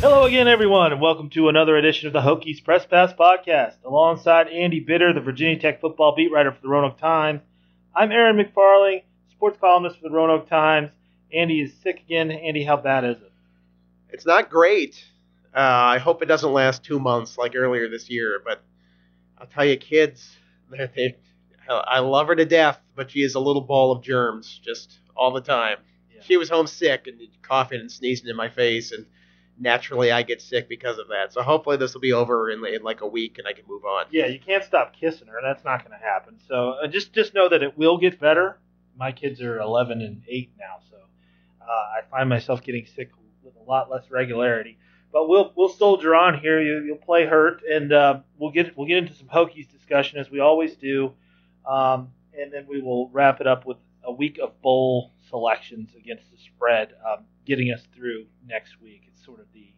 Hello again, everyone, and welcome to another edition of the Hokies Press Pass Podcast. Alongside Andy Bitter, the Virginia Tech football beat writer for the Roanoke Times, I'm Aaron McFarling, sports columnist for the Roanoke Times. Andy is sick again. Andy, how bad is it? It's not great. Uh, I hope it doesn't last two months like earlier this year, but I'll tell you, kids, they, they, I love her to death, but she is a little ball of germs just all the time. Yeah. She was homesick and coughing and sneezing in my face, and naturally I get sick because of that. So hopefully this will be over in, in like a week and I can move on. Yeah, you can't stop kissing her. That's not going to happen. So uh, just just know that it will get better. My kids are 11 and 8 now, so uh, I find myself getting sick with a lot less regularity. But we'll we'll soldier on here. You, you'll play hurt, and uh, we'll get we'll get into some Hokies discussion as we always do, um, and then we will wrap it up with a week of bowl selections against the spread, um, getting us through next week. It's sort of the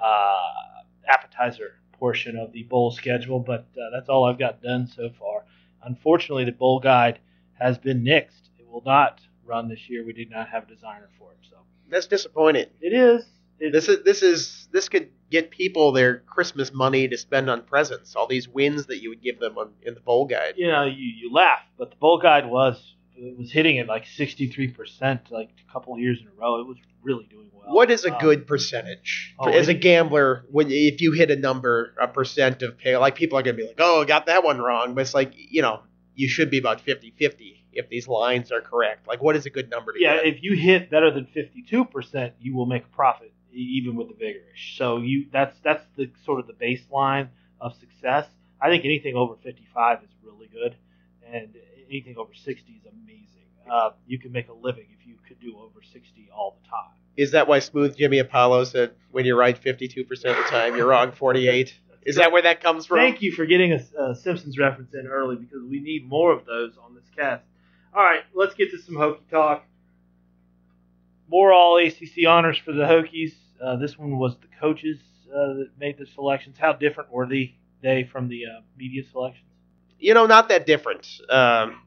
uh, appetizer portion of the bowl schedule, but uh, that's all I've got done so far. Unfortunately, the bowl guide has been nixed. It will not run this year. We did not have a designer for it, so That's disappointing. it is. This is this is this could get people their Christmas money to spend on presents. All these wins that you would give them on, in the bowl guide. you know, you, you laugh, but the bowl guide was it was hitting at like 63% like a couple years in a row. It was really doing well. What is a Um, good percentage oh, as a gambler? When if you hit a number, a percent of pay, like people are gonna be like, "Oh, I got that one wrong," but it's like you know, you should be about 50-50 if these lines are correct. Like, what is a good number to Yeah, get? if you hit better than 52%, you will make a profit even with the vigorish. So you that's that's the sort of the baseline of success. I think anything over 55 is really good, and anything over 60 is amazing. Uh, you can make a living if you could do over 60 all the time. Is that why Smooth Jimmy Apollo said, "When you're right 52 percent of the time, you're wrong 48"? Is that where that comes from? Thank you for getting a, a Simpsons reference in early because we need more of those on this cast. All right, let's get to some Hokie talk. More all ACC honors for the Hokies. Uh, this one was the coaches uh, that made the selections. How different were they, from the uh, media selections? you know, not that different. Um,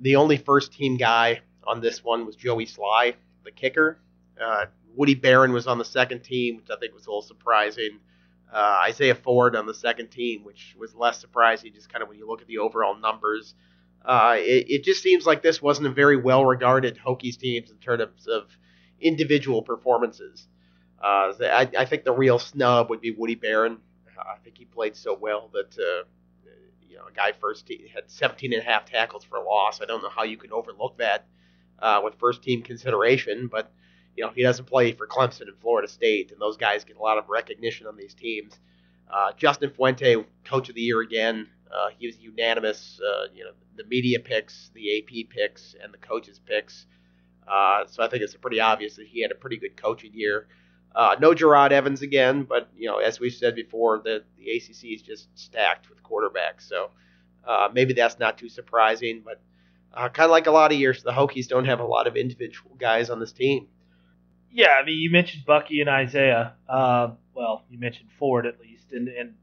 the only first team guy on this one was Joey Slye, the kicker. Uh, Woody Baron was on the second team, which I think was a little surprising. Uh, Isaiah Ford on the second team, which was less surprising, just kind of when you look at the overall numbers. Uh, it, it just seems like this wasn't a very well regarded Hokies teams in terms of individual performances. Uh, I, I think the real snub would be Woody Baron. I think he played so well that uh, you know, a guy first team had 17 and a half tackles for a loss. I don't know how you can overlook that uh, with first team consideration, but you know, he doesn't play for Clemson and Florida State, and those guys get a lot of recognition on these teams. Uh, Justin Fuente, coach of the year again. Uh, he was unanimous. Uh, you know, the media picks, the AP picks, and the coaches picks. So I think it's pretty obvious that he had a pretty good coaching year. Uh, no Jerod Evans again, but you know, as we've said before, the the ACC is just stacked with quarterbacks. So uh, maybe that's not too surprising. But uh, kind of like a lot of years, the Hokies don't have a lot of individual guys on this team. Yeah, I mean, you mentioned Bucky and Isaiah. Uh, well, you mentioned Ford at least, and and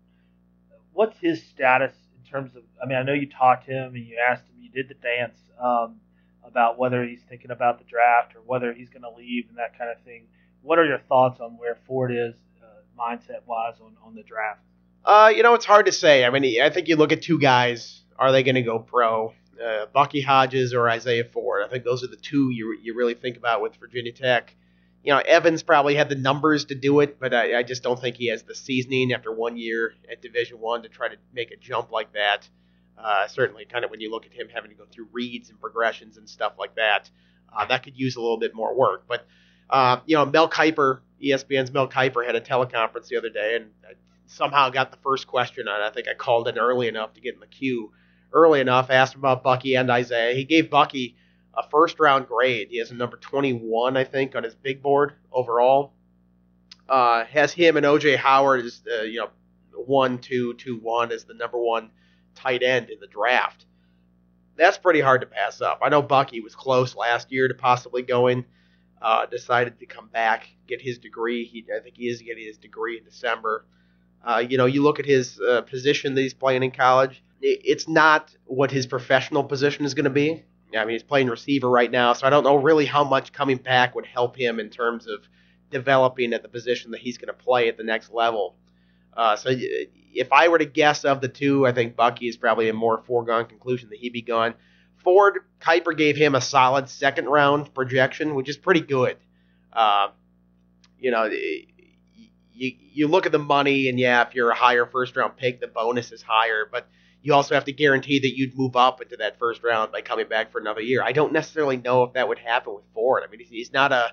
what's his status in terms of? I mean, I know you talked to him and you asked him, you did the dance um, about whether he's thinking about the draft or whether he's going to leave and that kind of thing. What are your thoughts on where Ford is uh, mindset wise on on the draft? Uh, you know, it's hard to say. I mean, I think you look at two guys. Are they going to go pro? Uh, Bucky Hodges or Isaiah Ford? I think those are the two you you really think about with Virginia Tech. You know, Evans probably had the numbers to do it, but I, I just don't think he has the seasoning after one year at Division One to try to make a jump like that. Uh, certainly, kind of when you look at him having to go through reads and progressions and stuff like that, uh, that could use a little bit more work. But uh, you know, Mel Kiper, ESPN's Mel Kiper, had a teleconference the other day, and I somehow got the first question on. I think I called in early enough to get in the queue early enough. Asked about Bucky and Isaiah. He gave Bucky a first round grade. He has a number 21, I think, on his big board overall. Uh, has him and OJ Howard as uh, you know one, two, two, one as the number one tight end in the draft. That's pretty hard to pass up. I know Bucky was close last year to possibly going. Uh, decided to come back, get his degree. He, I think he is getting his degree in December. Uh, you know, you look at his uh, position that he's playing in college. it's not what his professional position is going to be. I mean, he's playing receiver right now, so I don't know really how much coming back would help him in terms of developing at the position that he's going to play at the next level. Uh, so if I were to guess of the two, I think Bucky is probably a more foregone conclusion that he'd be gone. Ford, Kiper gave him a solid second round projection, which is pretty good. Uh, you know, you, you look at the money, and yeah, if you're a higher first round pick, the bonus is higher, but you also have to guarantee that you'd move up into that first round by coming back for another year. I don't necessarily know if that would happen with Ford. I mean, he's, he's not a,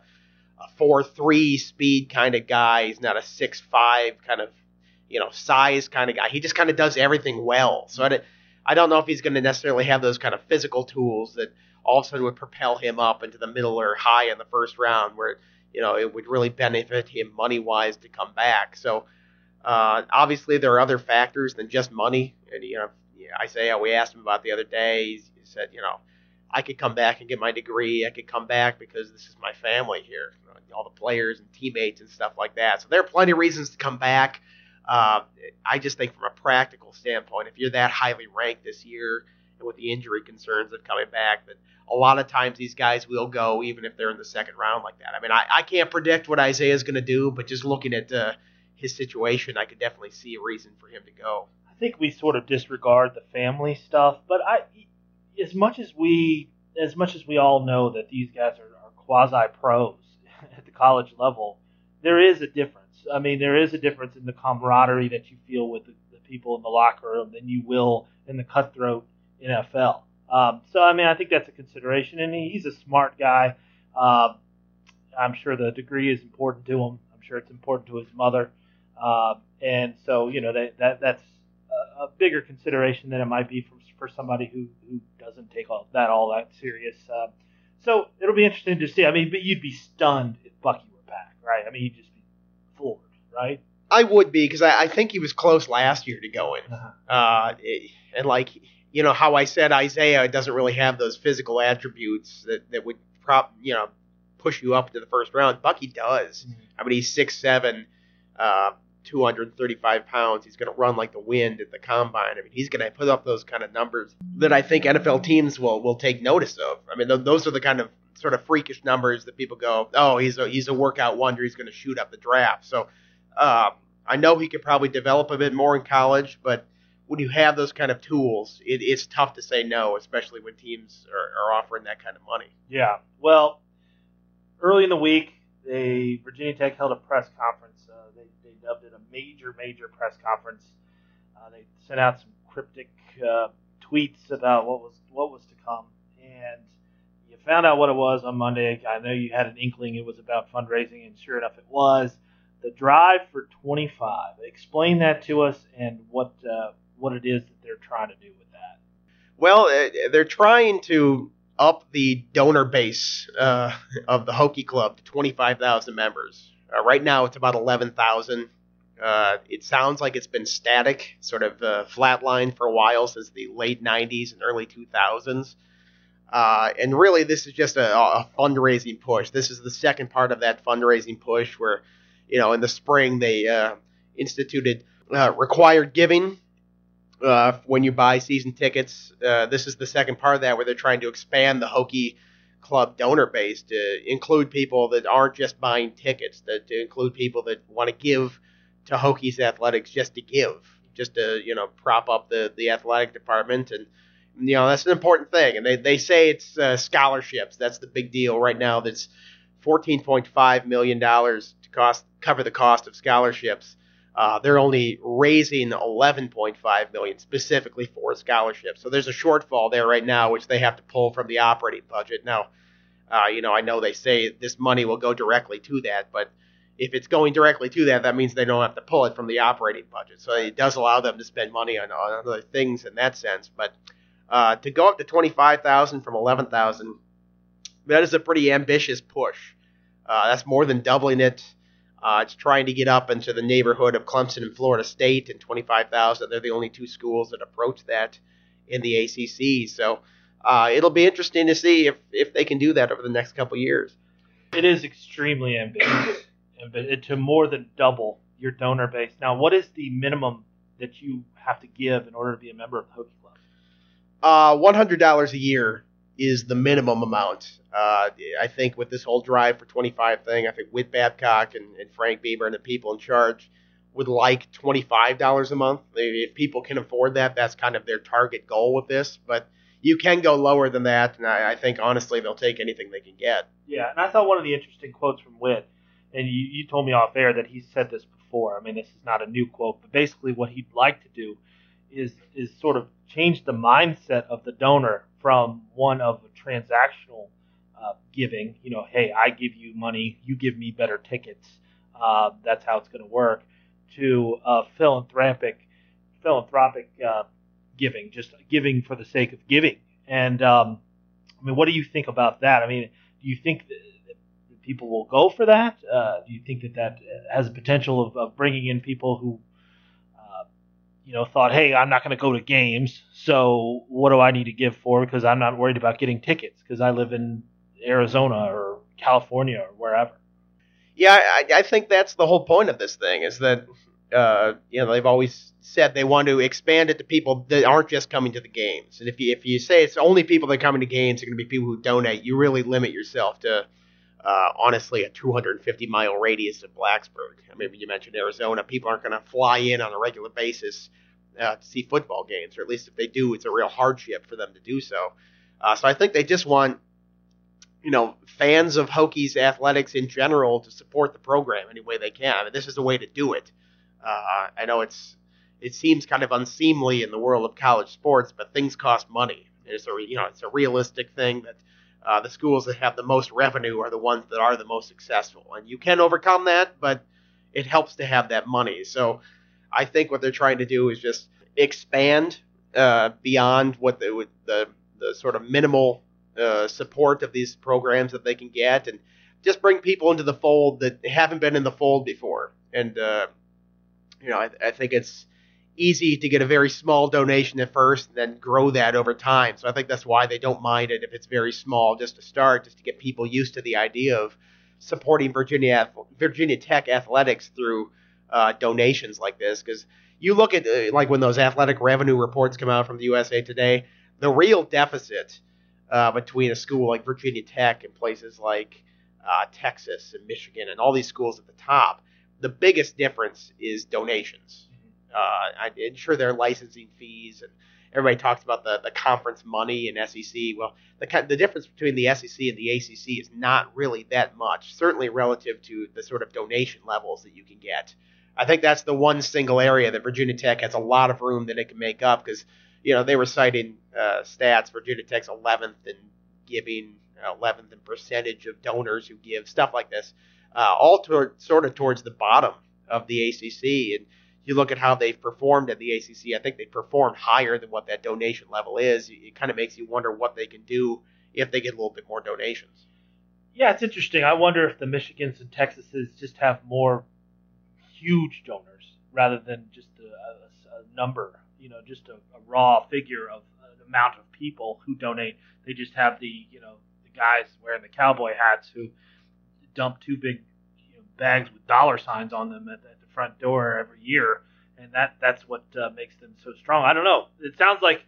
a four three speed kind of guy. He's not a six five kind of you know size kind of guy. He just kind of does everything well. So I, I don't know if he's going to necessarily have those kind of physical tools that all of a sudden would propel him up into the middle or high in the first round, where you know it would really benefit him money wise to come back. So. Uh, obviously, there are other factors than just money. And you know, Isaiah, we asked him about the other day. He, he said, you know, I could come back and get my degree. I could come back because this is my family here, all the players and teammates and stuff like that. So there are plenty of reasons to come back. Uh, I just think from a practical standpoint, if you're that highly ranked this year and with the injury concerns of coming back, that a lot of times these guys will go even if they're in the second round like that. I mean, I, I can't predict what Isaiah is going to do, but just looking at uh, his situation, I could definitely see a reason for him to go I think we sort of disregard the family stuff, but I, as much as we, as much as we all know that these guys are, are quasi pros at the college level, there is a difference. I mean, there is a difference in the camaraderie that you feel with the, the people in the locker room than you will in the cutthroat NFL. Um, so, I mean, I think that's a consideration, and he's a smart guy. Uh, I'm sure the degree is important to him. I'm sure it's important to his mother, uh, and so you know that, that that's a, bigger consideration than it might be for, for somebody who, who doesn't take all that all that serious. Uh, so it'll be interesting to see. I mean, but you'd be stunned if Bucky were back, right? I mean, you'd just right? I would be because I, I, think he was close last year to going. Uh-huh. Uh, and like you know how I said Isaiah doesn't really have those physical attributes that, that would prop you know push you up to the first round. Bucky does. Mm-hmm. I mean, he's six seven. Uh, 235 pounds. He's going to run like the wind at the combine. I mean, he's going to put up those kind of numbers that I think NFL teams will will take notice of. I mean, th- those are the kind of sort of freakish numbers that people go, "Oh, he's a he's a workout wonder. He's going to shoot up the draft." So, uh, I know he could probably develop a bit more in college, but when you have those kind of tools, it, it's tough to say no, especially when teams are, are offering that kind of money. Yeah. Well, early in the week, they Virginia Tech held a press conference They dubbed it a major, major press conference. Uh, they sent out some cryptic uh, tweets about what was what was to come, and found out what it was on Monday. I know you had an inkling it was about fundraising, and sure enough, it was. The drive for 25. Explain that to us and what uh, what it is that they're trying to do with that. Well, uh, they're trying to up the donor base uh, of the Hokie Club to 25,000 members. Uh, right now, it's about 11,000. Uh, it sounds like it's been static, sort of uh, flatlined for a while since the late 90s and early 2000s. Uh, and really, this is just a, a, fundraising push. This is the second part of that fundraising push where, you know, in the spring they uh, instituted uh, required giving uh, when you buy season tickets. this is the second part of that where they're trying to expand the Hokie club donor base to include people that aren't just buying tickets, to, to include people that want to give to Hokies athletics just to give, just to you know prop up the the athletic department, and you know that's an important thing. And they they say it's uh, scholarships. That's the big deal right now. That's 14.5 million dollars to cost cover the cost of scholarships. Uh, they're only raising 11.5 million specifically for scholarships. So there's a shortfall there right now, which they have to pull from the operating budget. Now, uh, you know, I know they say this money will go directly to that, but if it's going directly to that, that means they don't have to pull it from the operating budget. So it does allow them to spend money on, on other things in that sense. But uh, to go up to 25,000 from 11,000, that is a pretty ambitious push. Uh, that's more than doubling it. Uh, it's trying to get up into the neighborhood of Clemson and Florida State and 25,000. They're the only two schools that approach that in the ACC. So uh, it'll be interesting to see if, if they can do that over the next couple years. It is extremely ambitious, to more than double your donor base. Now, what is the minimum that you have to give in order to be a member of the Hokie? Uh, one hundred dollars a year is the minimum amount. Uh, I think with this whole drive for twenty five thing, I think with Babcock and, and Frank Beamer and the people in charge would like twenty five dollars a month. If people can afford that, that's kind of their target goal with this. But you can go lower than that, and I, I think honestly they'll take anything they can get. Yeah, and I thought one of the interesting quotes from Whit, and you, you told me off air that he said this before. I mean, this is not a new quote, but basically what he'd like to do is is sort of change the mindset of the donor from one of transactional uh, giving. You know, hey, I give you money, you give me better tickets. Uh, that's how it's going to work. To philanthropic philanthropic uh, giving, just giving for the sake of giving. And um, I mean, what do you think about that? I mean, do you think that people will go for that? Uh, do you think that that has a potential of, of bringing in people who, you know, thought, hey, I'm not going to go to games, so what do I need to give for? Because I'm not worried about getting tickets because I live in Arizona or California or wherever. Yeah, I, I think that's the whole point of this thing is that uh, you know they've always said they want to expand it to people that aren't just coming to the games. And if you if you say it's only people that are coming to games are going to be people who donate, you really limit yourself to uh, honestly a 250 mile radius of Blacksburg. I mean, you mentioned Arizona. People aren't going to fly in on a regular basis uh, to see football games, or at least if they do, it's a real hardship for them to do so. Uh, so I think they just want you know, fans of Hokies athletics in general to support the program any way they can. I mean, this is a way to do it. Uh, I know it's it seems kind of unseemly in the world of college sports, but things cost money. It's a you know it's a realistic thing that uh, the schools that have the most revenue are the ones that are the most successful, and you can overcome that, but it helps to have that money. So I think what they're trying to do is just expand uh, beyond what the, the the sort of minimal uh, support of these programs that they can get, and just bring people into the fold that haven't been in the fold before. And uh, you know, I, I, think it's easy to get a very small donation at first, and then grow that over time. So I think that's why they don't mind it if it's very small, just to start, just to get people used to the idea of supporting Virginia Virginia Tech athletics through uh, donations like this. Because you look at uh, like when those athletic revenue reports come out from the USA Today, the real deficit uh, between a school like Virginia Tech and places like uh, Texas and Michigan and all these schools at the top. The biggest difference is donations. Uh, are licensing fees, and everybody talks about the, the conference money and SEC. Well, the, the difference between the SEC and the ACC is not really that much, certainly relative to the sort of donation levels that you can get. I think that's the one single area that Virginia Tech has a lot of room that it can make up because you know, they were citing uh, stats. Virginia Tech's 11th in giving, 11th in percentage of donors who give, stuff like this, uh, all toward, sort of towards the bottom of the ACC. And you look at how they've performed at the ACC, I think they performed higher than what that donation level is. It kind of makes you wonder what they can do if they get a little bit more donations. Yeah, it's interesting. I wonder if the Michigans and Texases just have more huge donors rather than just a, a, a number you know just a, a raw figure of an amount of people who donate. They just have the you know the guys wearing the cowboy hats who dump two big you know, bags with dollar signs on them at, at, front door every year, and that that's what uh, makes them so strong. I don't know. It sounds like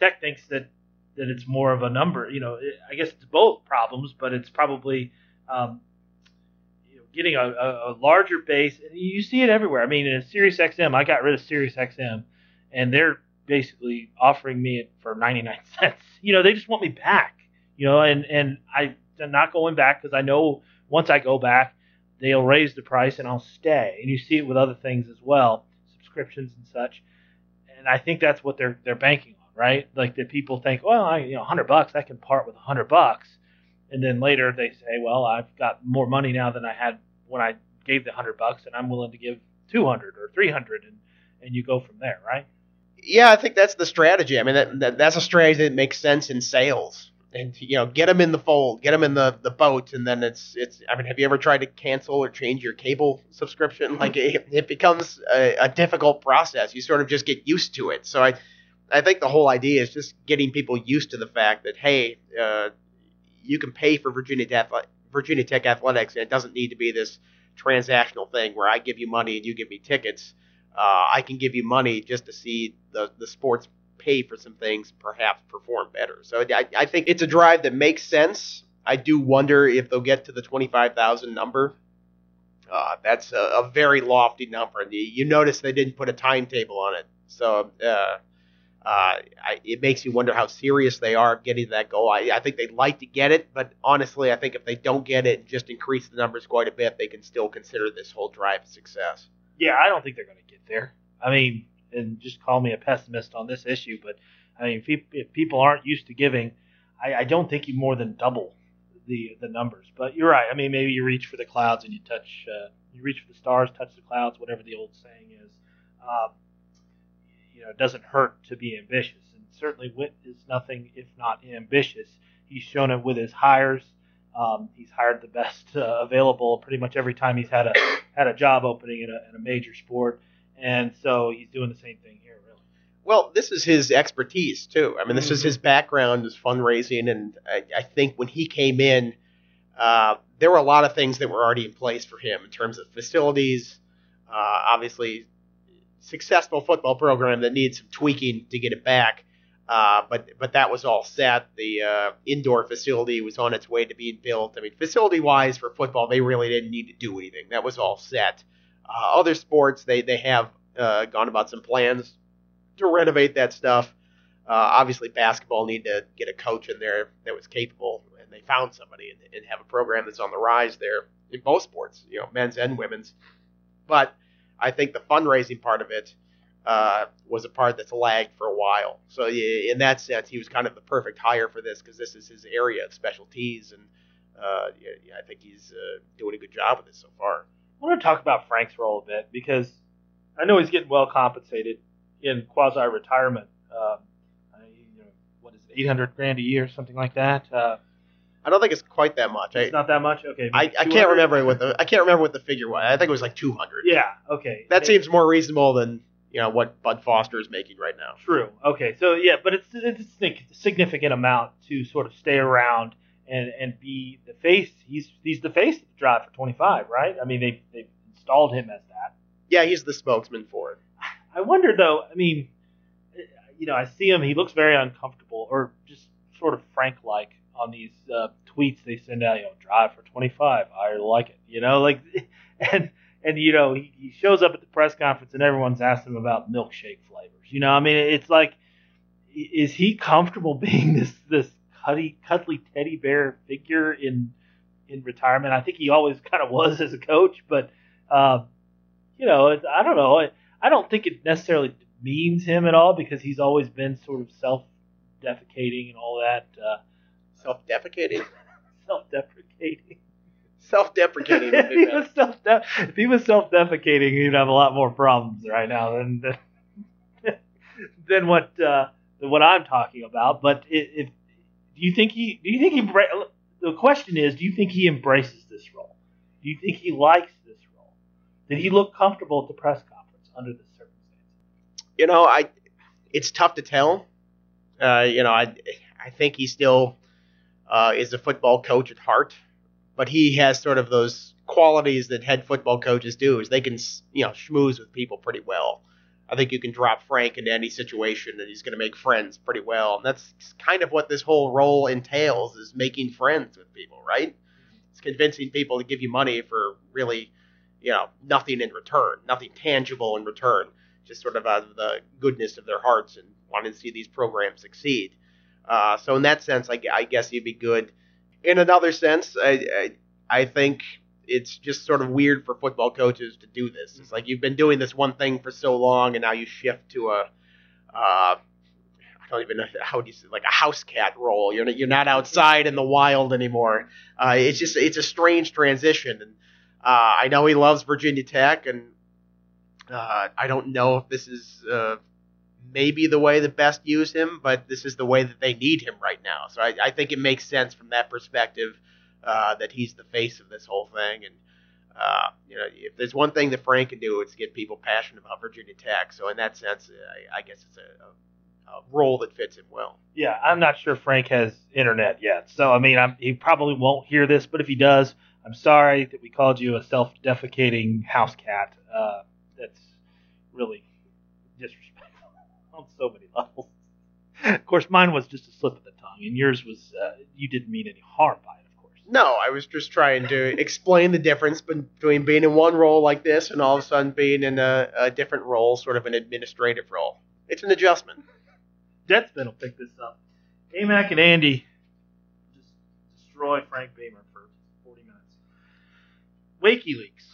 Tech thinks that that it's more of a number. You know, it, I guess it's both problems, but it's probably um, you know, getting a, a, a, larger base. And you see it everywhere. I mean, in a Sirius XM, I got rid of Sirius XM and they're basically offering me it for 99 cents. You know, they just want me back. You know, and and I, am not going back because I know once I go back, they'll raise the price and I'll stay. And you see it with other things as well, subscriptions and such. And I think that's what they're they're banking on, right? Like that people think, well, I, you know, 100 bucks, I can part with 100 bucks, and then later they say, well, I've got more money now than I had when I gave the 100 bucks, and I'm willing to give 200 or 300, and and you go from there, right? yeah, I think that's the strategy. I mean, that, that, that's a strategy that makes sense in sales. And you know, get them in the fold, get them in the, the boat, and then it's it's. I mean, have you ever tried to cancel or change your cable subscription? Like it, it becomes a, a difficult process. You sort of just get used to it. So I, I think the whole idea is just getting people used to the fact that hey, uh, you can pay for Virginia Tech, Virginia Tech athletics, and it doesn't need to be this transactional thing where I give you money and you give me tickets uh, I can give you money just to see the the sports pay for some things, perhaps perform better. So I, I think it's a drive that makes sense. I do wonder if they'll get to the 25,000 number. Uh, that's a, a, very lofty number. You, you, notice they didn't put a timetable on it. So uh, uh, I, it makes you wonder how serious they are getting that goal. I, I, think they'd like to get it, but honestly, I think if they don't get it and just increase the numbers quite a bit, they can still consider this whole drive a success. Yeah, I don't think they're going to get there. I mean, and just call me a pessimist on this issue, but I mean, if, if people aren't used to giving, I, I, don't think you more than double the the numbers. But you're right. I mean, maybe you reach for the clouds and you touch, uh, you reach for the stars, touch the clouds, whatever the old saying is. Um, you know, it doesn't hurt to be ambitious, and certainly Whit is nothing if not ambitious. He's shown it with his hires. Um, he's hired the best uh, available pretty much every time he's had a had a job opening in a, in a major sport and so he's doing the same thing here, really. Well, this is his expertise too. I mean, this is mm-hmm. his background is fundraising, and I, I think when he came in, uh, there were a lot of things that were already in place for him in terms of facilities. Uh, obviously, successful football program that needs some tweaking to get it back. Uh, but but that was all set. The uh, indoor facility was on its way to being built. I mean, facility wise for football, they really didn't need to do anything. That was all set. Uh, other sports, they they have uh, gone about some plans to renovate that stuff. Uh, obviously, basketball need to get a coach in there that was capable, and they found somebody and, and have a program that's on the rise there in both sports, you know, men's and women's. But I think the fundraising part of it uh, was a part that's lagged for a while. So in that sense, he was kind of the perfect hire for this because this is his area of specialties, and uh, yeah, I think he's uh, doing a good job with it so far. I want to talk about Frank's role a bit because I know he's getting well compensated in quasi retirement. Um, you know, what is it, 800 grand a year, something like that? Uh, I don't think it's quite that much. It's I, not that much. Okay. I, I can't remember what the I can't remember what the figure was. I think it was like 200. Yeah. Okay. That seems more reasonable than you know what Bud Foster is making right now. True. Okay. So yeah, but it's it's a significant amount to sort of stay around and and be the face. He's he's the face of the drive for 25, right? I mean, they they've installed him as that. Yeah, he's the spokesman for it. I wonder though. I mean, you know, I see him. He looks very uncomfortable, or just sort of Frank-like on these uh, tweets they send out. You know, drive for 25. I like it. You know, like and and you know he, he shows up at the press conference and everyone's asking him about milkshake flavors. You know, I mean, it's like, is he comfortable being this this cuddly, cuddly teddy bear figure in in retirement. I think he always kind of was as a coach, but uh, you know, I don't know. I, I don't think it necessarily means him at all because he's always been sort of self-defecating and all that. Uh, self-defecating. self-deprecating. Self-deprecating. if, he was self if he was self-defecating, he'd have a lot more problems right now than than, than what uh, than what I'm talking about. But if do you think he? Do you think he? The question is, do you think he embraces this role? Do you think he likes this role? Did he look comfortable at the press conference under the circumstances? You know, I. It's tough to tell. Uh, you know, I. I think he still uh, is a football coach at heart, but he has sort of those qualities that head football coaches do. Is they can you know schmooze with people pretty well. I think you can drop Frank into any situation and he's going to make friends pretty well. And that's kind of what this whole role entails is making friends with people, right? It's convincing people to give you money for really, you know, nothing in return, nothing tangible in return, just sort of out of the goodness of their hearts and wanting to see these programs succeed. Uh, so in that sense, I, I, guess he'd be good. In another sense, I, I, I think it's just sort of weird for football coaches to do this. It's like you've been doing this one thing for so long, and now you shift to a, uh, I don't even know how do you say like a house cat role. You're you're not outside in the wild anymore. Uh, it's just it's a strange transition, and uh, I know he loves Virginia Tech, and uh, I don't know if this is uh, maybe the way that best use him, but this is the way that they need him right now. So I, I think it makes sense from that perspective uh, that he's the face of this whole thing. And uh, you know, if there's one thing that Frank can do, it's get people passionate about Virginia Tech. So in that sense, I, I guess it's a, a, a, role that fits him well. Yeah, I'm not sure Frank has internet yet, so I mean, I'm, he probably won't hear this. But if he does, I'm sorry that we called you a self-defecating house cat. Uh, that's really disrespectful on so many levels. Of course, mine was just a slip of the tongue, and yours was uh, you didn't mean any harm by it. No, I was just trying to explain the difference between being in one role like this and all of a sudden being in a, a different role, sort of an administrative role. It's an adjustment. Deadspin will pick this up. A-Mac and Andy just destroy Frank Beamer for 40 minutes. Wakeyleaks.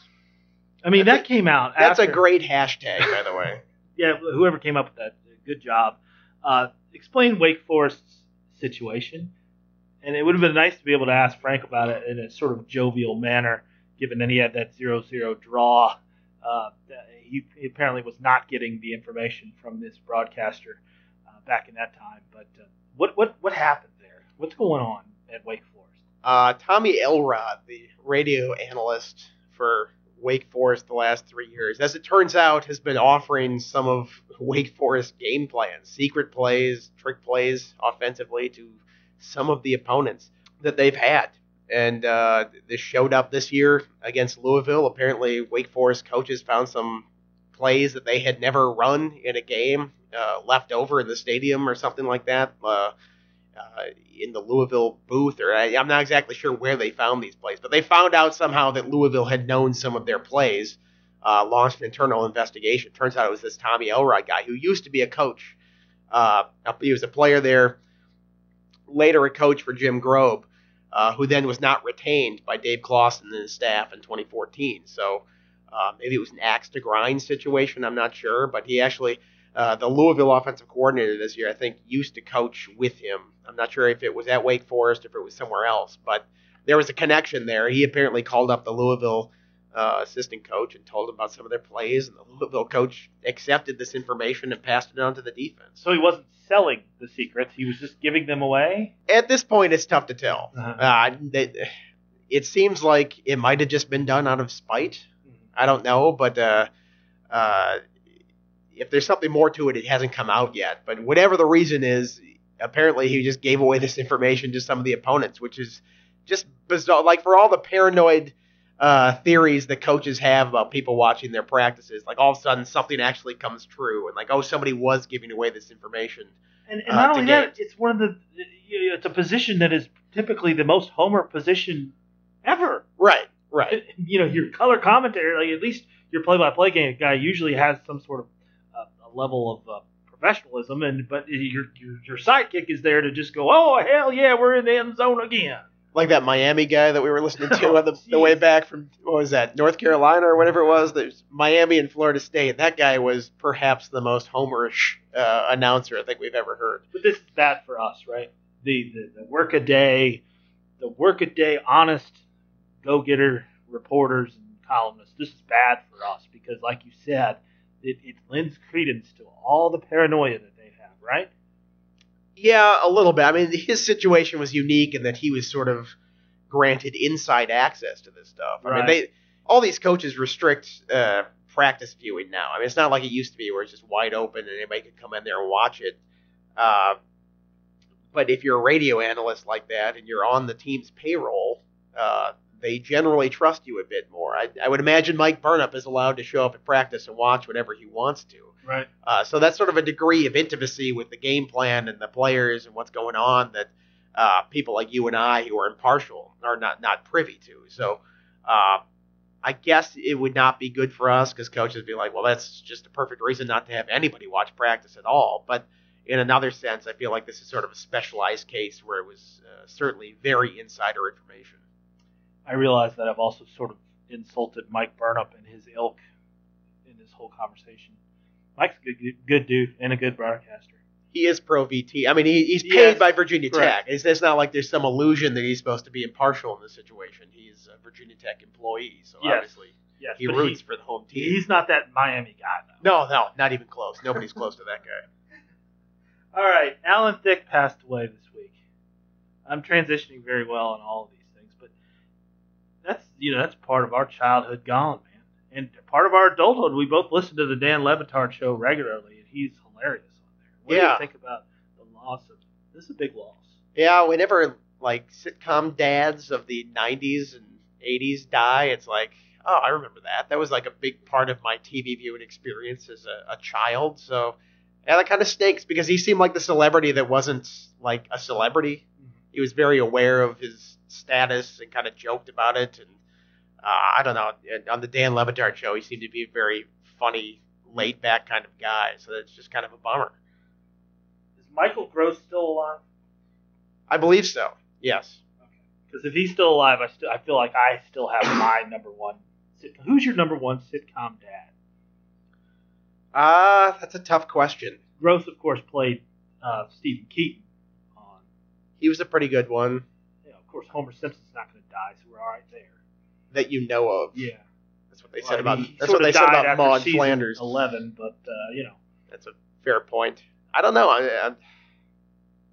I mean, that came out. That's after, a great hashtag, by the way. Yeah, whoever came up with that, good job. Uh, explain Wake Forest's situation, and it would have been nice to be able to ask Frank about it in a sort of jovial manner, given that he had that zero-zero draw. Uh, he, he apparently was not getting the information from this broadcaster uh, back in that time. But uh, what what what happened there? What's going on at Wake Forest? Uh, Tommy Elrod, the radio analyst for Wake Forest the last three years, as it turns out, has been offering some of Wake Forest game plans, secret plays, trick plays offensively to some of the opponents that they've had. And uh, this showed up this year against Louisville. Apparently, Wake Forest coaches found some plays that they had never run in a game uh, left over in the stadium or something like that. Uh, uh, in the Louisville booth, or I, am not exactly sure where they found these plays, but they found out somehow that Louisville had known some of their plays, uh, launched an internal investigation. Turns out it was this Tommy Elrod guy who used to be a coach. Uh, he was a player there, later a coach for Jim Grobe, uh, who then was not retained by Dave Clawson and his staff in 2014. So uh, maybe it was an axe to grind situation. I'm not sure, but he actually uh, the Louisville offensive coordinator this year, I think, used to coach with him. I'm not sure if it was at Wake Forest, if it was somewhere else, but there was a connection there. He apparently called up the Louisville uh, assistant coach and told him about some of their plays, and the Louisville coach accepted this information and passed it on to the defense. So he wasn't selling the secrets; he was just giving them away. At this point, it's tough to tell. Uh-huh. Uh, they, it seems like it might have just been done out of spite. Mhm. I don't know, but uh, uh, if there's something more to it, it hasn't come out yet. But whatever the reason is, apparently he just gave away this information to some of the opponents, which is just bizarre. Like for all the paranoid uh, theories that coaches have about people watching their practices, like all of a sudden something actually comes true, and like oh somebody was giving away this information. And, and Uh, not to only that, it's one of the you know, it's a position that is typically the most homer position ever. Right, right. You know, your color commentary, like at least your play-by-play game guy, usually has some sort of uh, a level of uh, professionalism, and but your, your your sidekick is there to just go, oh hell yeah, we're in the end zone again. Like that Miami guy that we were listening to Oh, on the, the way back from what was that North Carolina or whatever it was. There's Miami and Florida State. That guy was perhaps the most homerish uh, announcer I think we've ever heard. But this is bad for us, right? The the, the work a day, the work a day honest go getter reporters and columnists. This is bad for us because, like you said, it, it lends credence to all the paranoia that they have, right? Yeah, a little bit. I mean, his situation was unique in that he was sort of granted inside access to this stuff. I mean, they all these coaches restrict uh, practice viewing now. I mean, it's not like it used to be where it's just wide open and anybody could come in there and watch it. Uh, but if you're a radio analyst like that and you're on the team's payroll, uh, they generally trust you a bit more. I, I would imagine Mike Burnop is allowed to show up at practice and watch whatever he wants to. Right. Uh, so that's sort of a degree of intimacy with the game plan and the players and what's going on that uh, people like you and I who are impartial are not not privy to. So uh, I guess it would not be good for us because coaches would be like, well, that's just a perfect reason not to have anybody watch practice at all. But in another sense, I feel like this is sort of a specialized case where it was uh, certainly very insider information. I realize that I've also sort of insulted Mike Burnop and his ilk in this whole conversation. Mike's a good, good dude and a good broadcaster. He is pro VT. I mean, he, he's paid Yes. by Virginia Correct. Tech. It's, it's not like there's some illusion that he's supposed to be impartial in this situation. He's a Virginia Tech employee, so Yes. obviously Yes, he roots he- for the home team. he's not that Miami guy though. no, no, not even close. Nobody's close to that guy. All right, Alan Thicke passed away this week. I'm transitioning very well on all of these things, but that's you know that's part of our childhood gone, man, and part of our adulthood. We both listen to the Dan Le Batard show regularly, and he's hilarious on there. What do you think about the loss of this? Is a big loss. Yeah, whenever like sitcom dads of the '90s and '80s die, it's like oh, I remember that. That was like a big part of my TV viewing experience as a, a child. So, yeah, that kind of stinks because he seemed like the celebrity that wasn't like a celebrity. Mm-hmm. He was very aware of his status and kind of joked about it. And uh, I don't know, on the Dan Le Batard show, he seemed to be a very funny, laid back kind of guy. So that's just kind of a bummer. Is Michael Gross still alive? I believe so. Yes. Because if he's still alive, I still I feel like I still have my number one. Sitcom. Who's your number one sitcom dad? Ah, uh, that's a tough question. Gross, of course, played uh, Steven Keaton. On, he was a pretty good one. You know, of course, Homer Simpson's not going to die, so we're all right there. That you know of. Yeah. That's what they well, said I mean, about. That's what they said about Maud Flanders. Eleven, but uh, you know. That's a fair point. I don't know. I, I,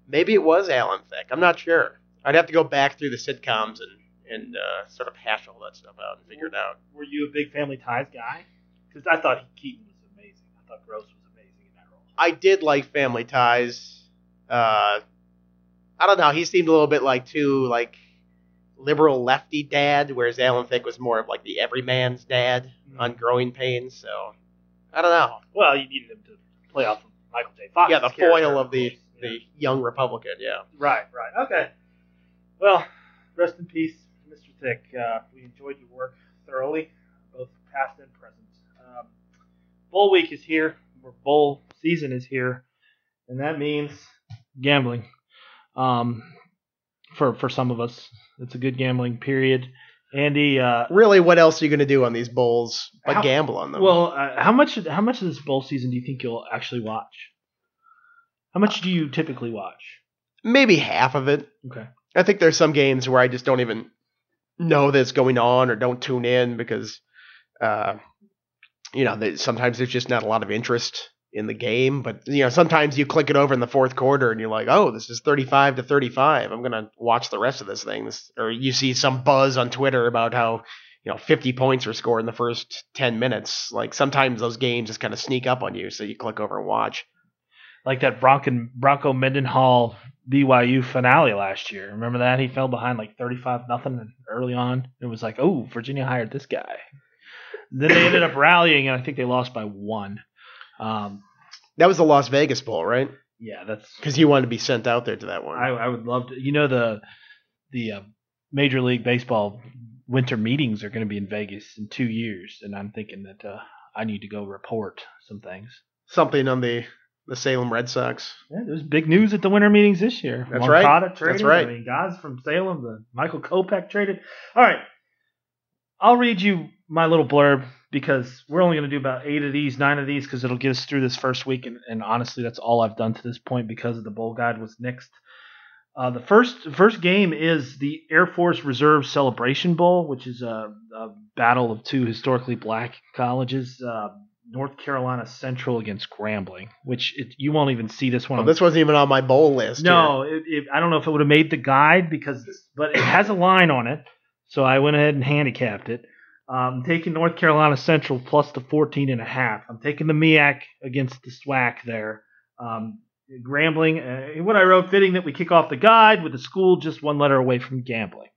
maybe it was Alan Thicke. I'm not sure. I'd have to go back through the sitcoms and and uh, sort of hash all that stuff out and figure it out. Were you a big Family Ties guy? Because I thought Keaton was amazing. I thought Gross was amazing in that role. I did like Family Ties. Uh, I don't know. He seemed a little bit like too like liberal lefty dad, whereas Alan Thicke was more of like the everyman's dad mm-hmm. on Growing Pains. So I don't know. Well, you needed him to play off of Michael J. Fox. Yeah, the foil of the the young Republican. Yeah. Right. Right. Okay. Well, rest in peace, Mr. Thicke. Uh, we enjoyed your work thoroughly, both past and present. Um, bowl week is here, or bowl season is here, and that means gambling. Um, for for some of us, it's a good gambling period. Andy, uh, really, what else are you going to do on these bowls but how, gamble on them? Well, uh, how much how much of this bowl season do you think you'll actually watch? How much do you typically watch? Maybe half of it. Okay. I think there's some games where I just don't even know that's going on or don't tune in because, uh, you know, they, sometimes there's just not a lot of interest in the game. But you know, sometimes you click it over in the fourth quarter and you're like, oh, this is 35 to 35. I'm gonna watch the rest of this thing. This, or you see some buzz on Twitter about how you know 50 points were scored in the first 10 minutes. Like sometimes those games just kind of sneak up on you, so you click over and watch. Like that Bronco Bronco Mendenhall BYU finale last year. Remember that he fell behind like 35 nothing early on. It was like, oh, Virginia hired this guy. Then they ended up rallying, and I think they lost by one. Um, that was the Las Vegas Bowl, right? Yeah, that's because he wanted to be sent out there to that one. I, I would love to. You know the the uh, Major League Baseball winter meetings are going to be in Vegas in two years, and I'm thinking that uh, I need to go report some things. Something on the the Salem Red Sox. Yeah, there's big news at the winter meetings this year. That's Moncada right. Traded. That's right. I mean, guys from Salem, the Michael Kopech traded. All right, I'll read you my little blurb because we're only going to do about eight of these, nine of these, because it'll get us through this first week. And, and, honestly, that's all I've done to this point because of the bowl guide was next. Uh, the first first game is the Air Force Reserve Celebration Bowl, which is a, a battle of two historically black colleges. Uh, North Carolina Central against Grambling, which it, you won't even see this one. Oh, this wasn't even on my bowl list. No, it, it, I don't know if it would have made the guide because, but it has a line on it, so I went ahead and handicapped it. I'm taking North Carolina Central plus the 14 and a half. I'm taking the MEAC against the SWAC there. Um, Grambling, uh, what I wrote, fitting that we kick off the guide with the school just one letter away from gambling.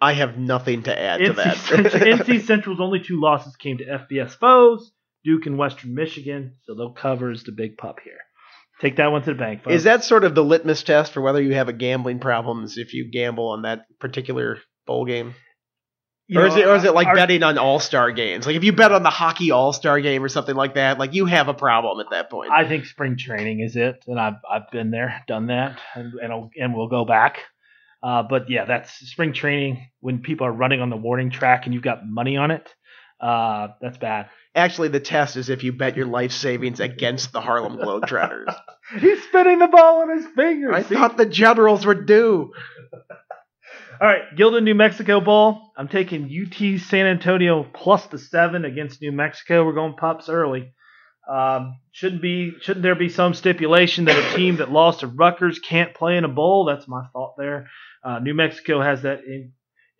I have nothing to add NC to that. NC Central's only two losses came to FBS foes, Duke and Western Michigan, so they'll cover as the big pup here. Take that one to the bank. Folks. Is that sort of the litmus test for whether you have a gambling problems if you gamble on that particular bowl game? You or know, is it or is it like our, betting on all star games? Like if you bet on the hockey all star game or something like that, like you have a problem at that point. I think spring training is it, and I've I've been there, done that, and and, and we'll go back. Uh, but yeah, that's spring training when people are running on the warning track and you've got money on it. Uh, that's bad. Actually, the test is if you bet your life savings against the Harlem Globetrotters. He's spinning the ball on his fingers. I thought the Generals were due. All right, Gildan, New Mexico Bowl. I'm taking UT San Antonio plus the seven against New Mexico. We're going pups early. Um, shouldn't be shouldn't there be some stipulation that a team that lost to Rutgers can't play in a bowl? That's my thought there. Uh, New Mexico has that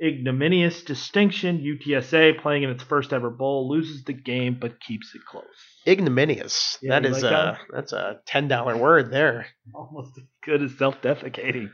ignominious distinction. UTSA playing in its first ever bowl loses the game but keeps it close. Ignominious. Yeah, that is like a that's a ten dollar word there. Almost as good as self defecating.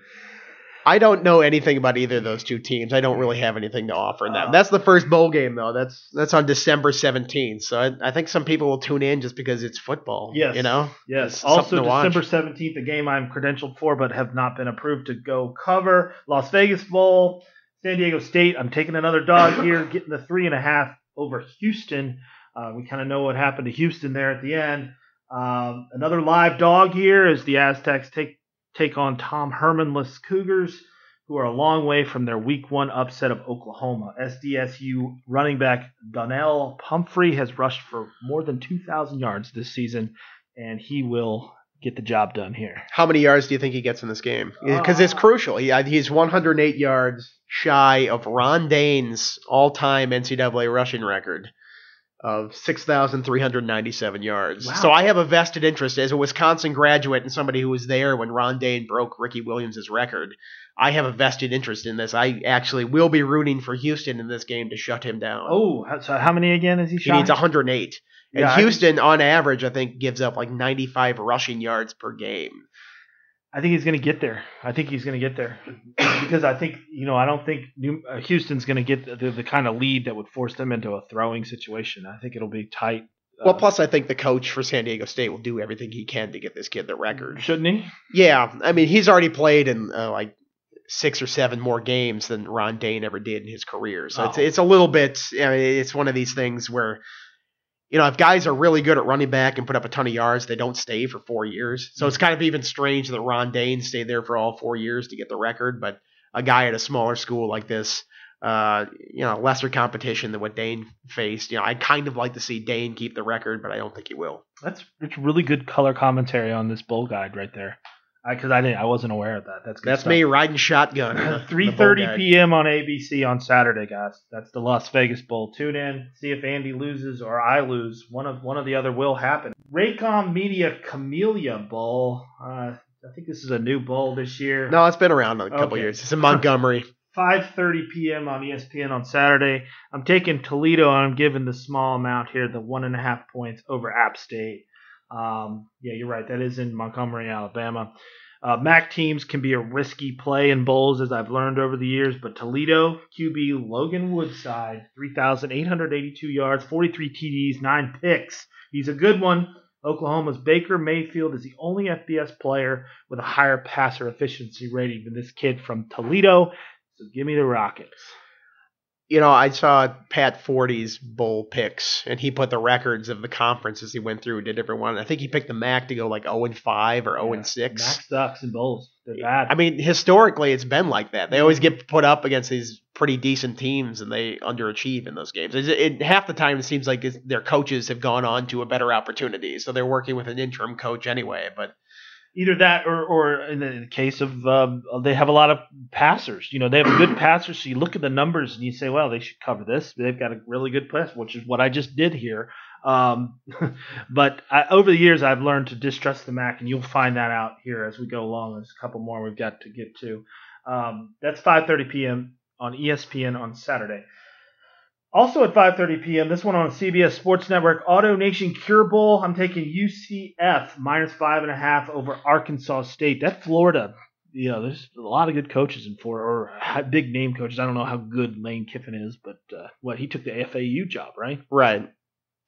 I don't know anything about either of those two teams. I don't really have anything to offer them. Uh, that's the first bowl game though. That's that's on December seventeenth. So I, I think some people will tune in just because it's football. Yes. you know. Yes. Also, something to watch. December seventeenth, a game I'm credentialed for but have not been approved to go cover. Las Vegas Bowl, San Diego State. I'm taking another dog here, getting the three and a half over Houston. Uh, we kind of know what happened to Houston there at the end. Um, another live dog here as the Aztecs take take on Tom Hermanless Cougars, who are a long way from their Week One upset of Oklahoma. SDSU running back Donnell Pumphrey has rushed for more than 2,000 yards this season, and he will get the job done here. How many yards do you think he gets in this game? Because it's Uh, crucial. He, he's 108 yards shy of Ron Dayne's all-time NCAA rushing record of 6,397 yards. Wow. So I have a vested interest as a Wisconsin graduate and somebody who was there when Ron Dayne broke Ricky Williams' record. I have a vested interest in this. I actually will be rooting for Houston in this game to shut him down. Oh, so how many again is he he needs 108. And Yeah, Houston, on average, I think gives up like 95 rushing yards per game. I think he's going to get there. I think he's going to get there because I think you know I don't think New, uh, Houston's going to get the, the kind of lead that would force them into a throwing situation. I think it'll be tight. Well, Uh, plus I think the coach for San Diego State will do everything he can to get this kid the record. shouldn't he? Yeah, I mean he's already played in uh, like six or seven more games than Ron Dayne ever did in his career. So it's Oh. it's a little bit. I mean, it's one of these things where. You know, if guys are really good at running back and put up a ton of yards, they don't stay for four years. So it's kind of even strange that Ron Dayne stayed there for all four years to get the record. But a guy at a smaller school like this, uh, you know, lesser competition than what Dayne faced. You know, I'd kind of like to see Dayne keep the record, but I don't think he will. That's it's really good color commentary on this bowl guide right there. Because I, didn't, I wasn't aware of that. That's good That's stuff. me riding shotgun. the 3:30 p.m. on ABC on Saturday, guys. That's the Las Vegas Bowl. Tune in, see if Andy loses or I lose. One of one of the other will happen. Raycom Media Camellia Bowl. Uh, I think this is a new bowl this year. No, it's been around a couple Okay. years. It's in Montgomery. 5:30 p.m. on ESPN on Saturday. I'm taking Toledo and I'm giving the small amount here, the one and a half points over App State. Um, yeah, you're right. That is in Montgomery, Alabama. Uh, MAC teams can be a risky play in bowls, as I've learned over the years, but Toledo QB Logan Woodside, 3,882 yards, 43 TDs, nine picks. He's a good one. Oklahoma's Baker Mayfield is the only FBS player with a higher passer efficiency rating than this kid from Toledo. So give me the Rockets. You know, I saw Pat Forde's bowl picks, and he put the records of the conference as he went through, and did different one. I think he picked the MAC to go like 0 and 5 or 0 and 6. Max sucks in bowls. They're bad. I mean, historically, it's been like that. They always mm-hmm. get put up against these pretty decent teams, and they underachieve in those games. It, it, half the time, it seems like their coaches have gone on to a better opportunity, so they're working with an interim coach anyway. But Either that, or, or in the case of um, they have a lot of passers. You know, they have a good passer. So you look at the numbers and you say, well, they should cover this. They've got a really good pass, which is what I just did here. Um, but I, over the years, I've learned to distrust the MAC, and you'll find that out here as we go along. There's a couple more we've got to get to. Um, that's 5:30 p.m. on ESPN on Saturday. Also at 5:30 p.m. This one on CBS Sports Network, AutoNation Cure Bowl. I'm taking UCF minus five and a half over Arkansas State. That Florida, you know, there's a lot of good coaches in Florida, or big name coaches. I don't know how good Lane Kiffin is, but uh, what he took the FAU job, right? right,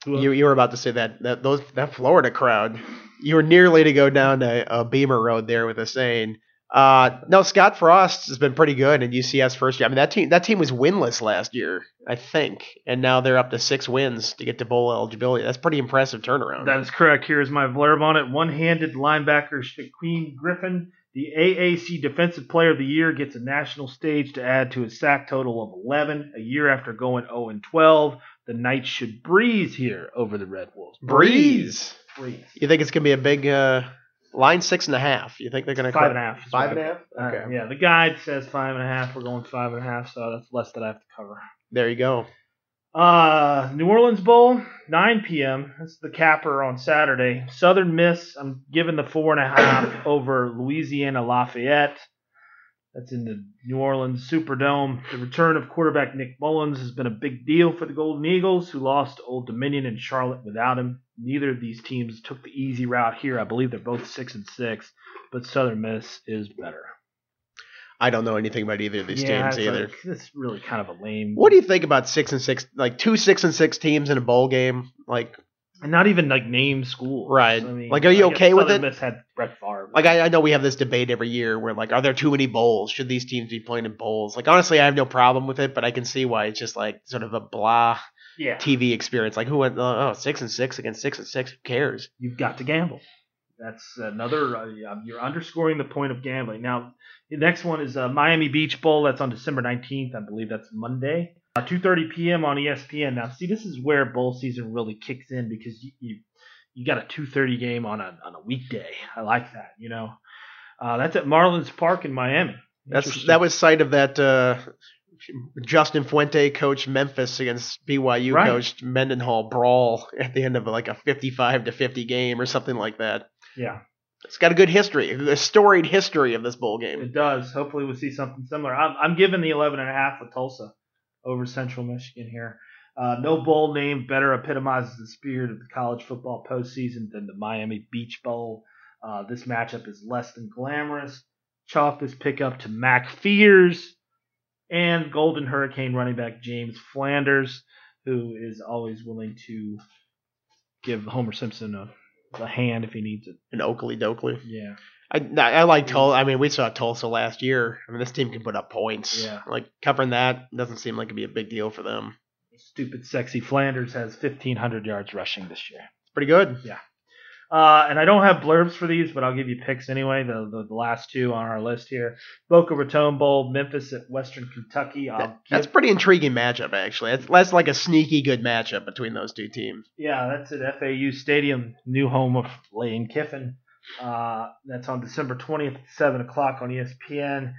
you you were about to say that that those that Florida crowd. You were nearly to go down a, a Beamer Road there with a saying. Uh, no, Scott Frost has been pretty good in UCF's first year. I mean, that team that team was winless last year, I think, and now they're up to six wins to get to bowl eligibility. That's pretty impressive turnaround. That is correct. Here's my blurb on it. One-handed linebacker Shaquem Griffin, the AAC Defensive Player of the Year, gets a national stage to add to his sack total of 11. A year after going 0 and 12, the Knights should breeze here over the Red Wolves. Breeze. Breeze. You think it's gonna be a big uh, line six and a half? You think they're gonna Five and a half. is Five what and a I- half? uh, Okay. yeah, the guide says five and a half. We're going five and a half, so that's less that I have to cover. There you go. Uh, New Orleans Bowl, 9 p.m. That's the capper on Saturday. Southern Miss, I'm giving the four and a half over Louisiana Lafayette. That's in the New Orleans Superdome. The return of quarterback Nick Mullens has been a big deal for the Golden Eagles, who lost Old Dominion and Charlotte without him. Neither of these teams took the easy route here. I believe they're both six and six, but Southern Miss is better. I don't know anything about either of these yeah, teams it's either. like- it's really kind of a lame. What do you think about six and six, like two six and six teams in a bowl game? Like, And not even like name schools. Right. I mean, Like, are you guess okay with it? Miss had Brett Favre. like I, I know we have this debate every year where like, are there too many bowls? Should these teams be playing in bowls? Like, honestly, I have no problem with it, but I can see why it's just like sort of a blah yeah, TV experience. Like, who went? Oh, six and six against six and six. Who cares? you've got to gamble. That's another. Uh, you're underscoring the point of gambling. Now, the next one is uh, Miami Beach Bowl. That's on December 19th. I believe that's Monday. Uh, 2:30 p.m. on ESPN. Now, see, this is where bowl season really kicks in because you you, you got a 2:30 game on a on a weekday. I like that. You know, uh, that's at Marlins Park in Miami. That's that was site of that uh, Justin Fuente coached Memphis against BYU Right. coached Mendenhall brawl at the end of like a 55 to 50 game or something like that. yeah. It's got a good history, a storied history of this bowl game. It does. Hopefully, we'll see something similar. I'm, I'm giving the 11 and a half with Tulsa over Central Michigan here. Uh, no bowl name better epitomizes the spirit of the college football postseason than the Miami Beach Bowl. Uh, this matchup is less than glamorous. Chalk this pickup to MAC Fears and Golden Hurricane running back James Flanders, who is always willing to give Homer Simpson a, a hand if he needs it. in Oakley Dokley. Yeah. I I like Tulsa. I mean, we saw Tulsa last year. I mean, this team can put up points. Yeah. Like covering that doesn't seem like it'd be a big deal for them. Stupid, sexy Flanders has 1,500 yards rushing this year. It's pretty good. Uh, and I don't have blurbs for these, but I'll give you picks anyway. The the, the last two on our list here: Boca Raton Bowl, Memphis at Western Kentucky. That- that's pretty intriguing matchup, actually. That's, that's like a sneaky good matchup between those two teams. yeah, that's at FAU Stadium, new home of Lane Kiffin. Uh, that's on December 20th, at 7 o'clock on ESPN.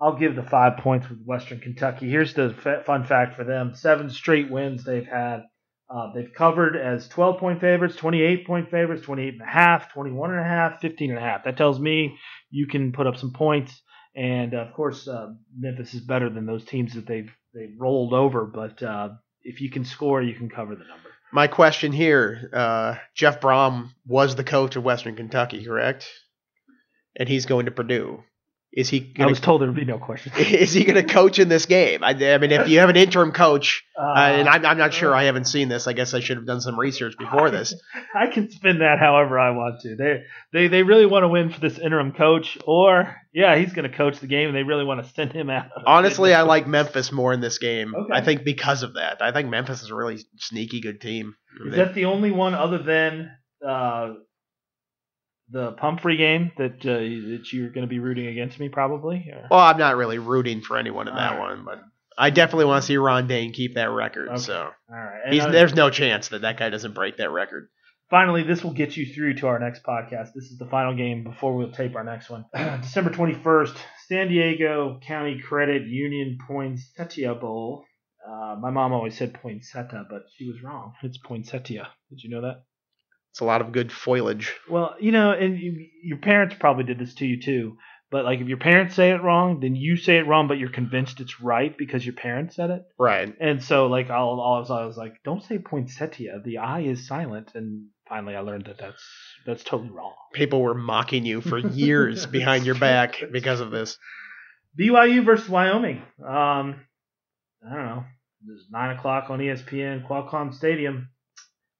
I'll give the five points with Western Kentucky. Here's the fun fact for them: seven straight wins they've had. Uh, they've covered as 12 point favorites, 28 point favorites, 28 and a half, 21 and a half, 15 and a half. That tells me you can put up some points. And of course, uh, Memphis is better than those teams that they've they've rolled over. But uh, if you can score, you can cover the number. My question here: uh, Jeff Brohm was the coach of Western Kentucky, correct? And he's going to Purdue. Is he I going was to told there would be no questions. is he going to coach in this game? I, I mean, if you have an interim coach, Uh, uh, and I'm, I'm not sure, I haven't seen this. I guess I should have done some research before this. I can spin that however I want to. They they they really want to win for this interim coach, or yeah, he's going to coach the game, and they really want to send him out. Honestly, I like Memphis more in this game. Okay. I think because of that. I think Memphis is a really sneaky good team. Is that the only one other than uh, the Pumphrey game that uh, that you're going to be rooting against me, probably? Or? well, I'm not really rooting for anyone in that All right. one, but I definitely want to see Ron Dayne keep that record. Okay. So All right. And, he's, there's no chance that that guy doesn't break that record. finally, this will get you through to our next podcast. This is the final game before we'll tape our next one. December 21st, San Diego County Credit Union Poinsettia Bowl. Uh, my mom always said poinsettia, but she was wrong. It's poinsettia. Did you know that? It's a lot of good foliage. Well, you know, and you, your parents probably did this to you too. But like, if your parents say it wrong, then you say it wrong, but you're convinced it's right because your parents said it. Right. And so, like, I'll, I'll, I was like, don't say poinsettia. The I is silent. And finally, I learned that that's that's totally wrong. People were mocking you for years behind your back because of this. BYU versus Wyoming. Um, I don't know. It's nine o'clock on ESPN, Qualcomm Stadium.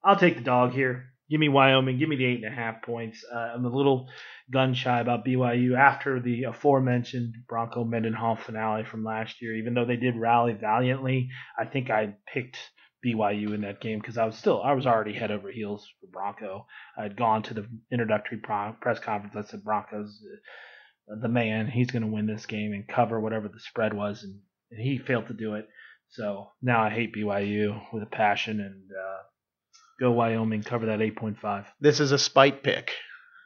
I'll take the dog here. Give me Wyoming. Give me the eight and a half points. Uh, I'm a little gun shy about BYU after the aforementioned Bronco Mendenhall finale from last year. Even though they did rally valiantly, I think I picked BYU in that game because I was still I was already head over heels for Bronco. I'd gone to the introductory pro- press conference. I said Broncos uh, the man. He's going to win this game and cover whatever the spread was, and, and he failed to do it. So now I hate BYU with a passion and uh, go Wyoming, cover that 8.5. This is a spite pick.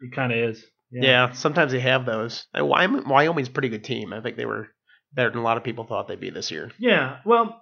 It kind of is. Yeah. sometimes they have those. Wyoming, Wyoming's a pretty good team. I think they were better than a lot of people thought they'd be this year. Yeah. Well,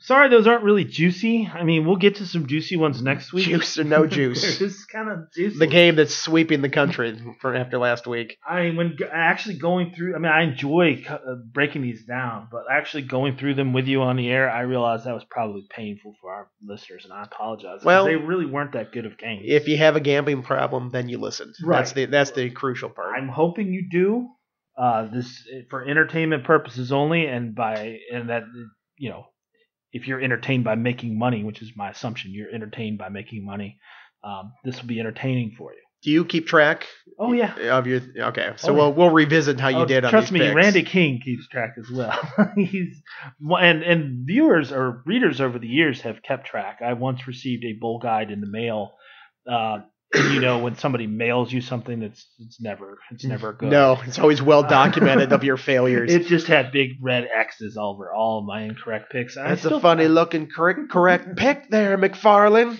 sorry those aren't really juicy. I mean, we'll get to some juicy ones next week. Juice or no juice. Just kind of juicy. the game that's sweeping the country for after last week. I mean, when actually going through, I mean, I enjoy uh, breaking these down, but actually going through them with you on the air, I realized that was probably painful for our listeners, and I apologize. Well, they really weren't that good of games. If you have a gambling problem, then you listen. Right. That's the that's the crucial part. I'm hoping you do. uh, this for entertainment purposes only, and by and that you know if you're entertained by making money, which is my assumption, you're entertained by making money. Um, this will be entertaining for you. Do you keep track Oh yeah. of your? Okay, so Oh, we'll we'll revisit how you Oh, did on trust me, picks. Randy King keeps track as well. He's and and viewers or readers over the years have kept track. I once received a bull guide in the mail. Uh, you know when somebody mails you something that's it's never it's never good. No, it's always well documented of your failures. It just had big red X's over all my incorrect picks. That's a funny looking correct correct pick there, McFarling.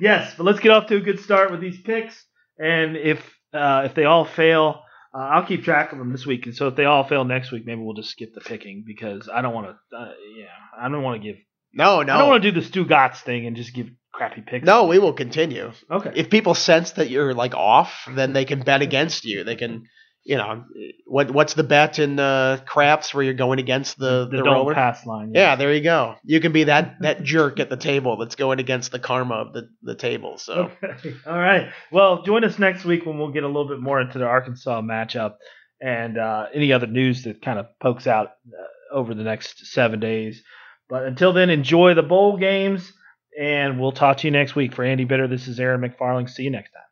Yes, but let's get off to a good start with these picks. And if uh, if they all fail, uh, I'll keep track of them this week. And so if they all fail next week, maybe we'll just skip the picking because I don't want to. Uh, yeah, I don't want to give. No, no, I don't want to do the Stugotz thing and just give crappy picks. no. We will continue. Okay. If people sense that you're like off, then they can bet against you. They can, you know, what what's the bet in uh, craps where you're going against the the the, don't roller? pass line. Yeah, there you go. You can be that that jerk at the table that's going against the karma of the the table. So Okay. All right. Well, join us next week when we'll get a little bit more into the Arkansas matchup and uh, any other news that kind of pokes out uh, over the next seven days. But until then, enjoy the bowl games, and we'll talk to you next week. For Andy Bitter, this is Aaron McFarling. See you next time.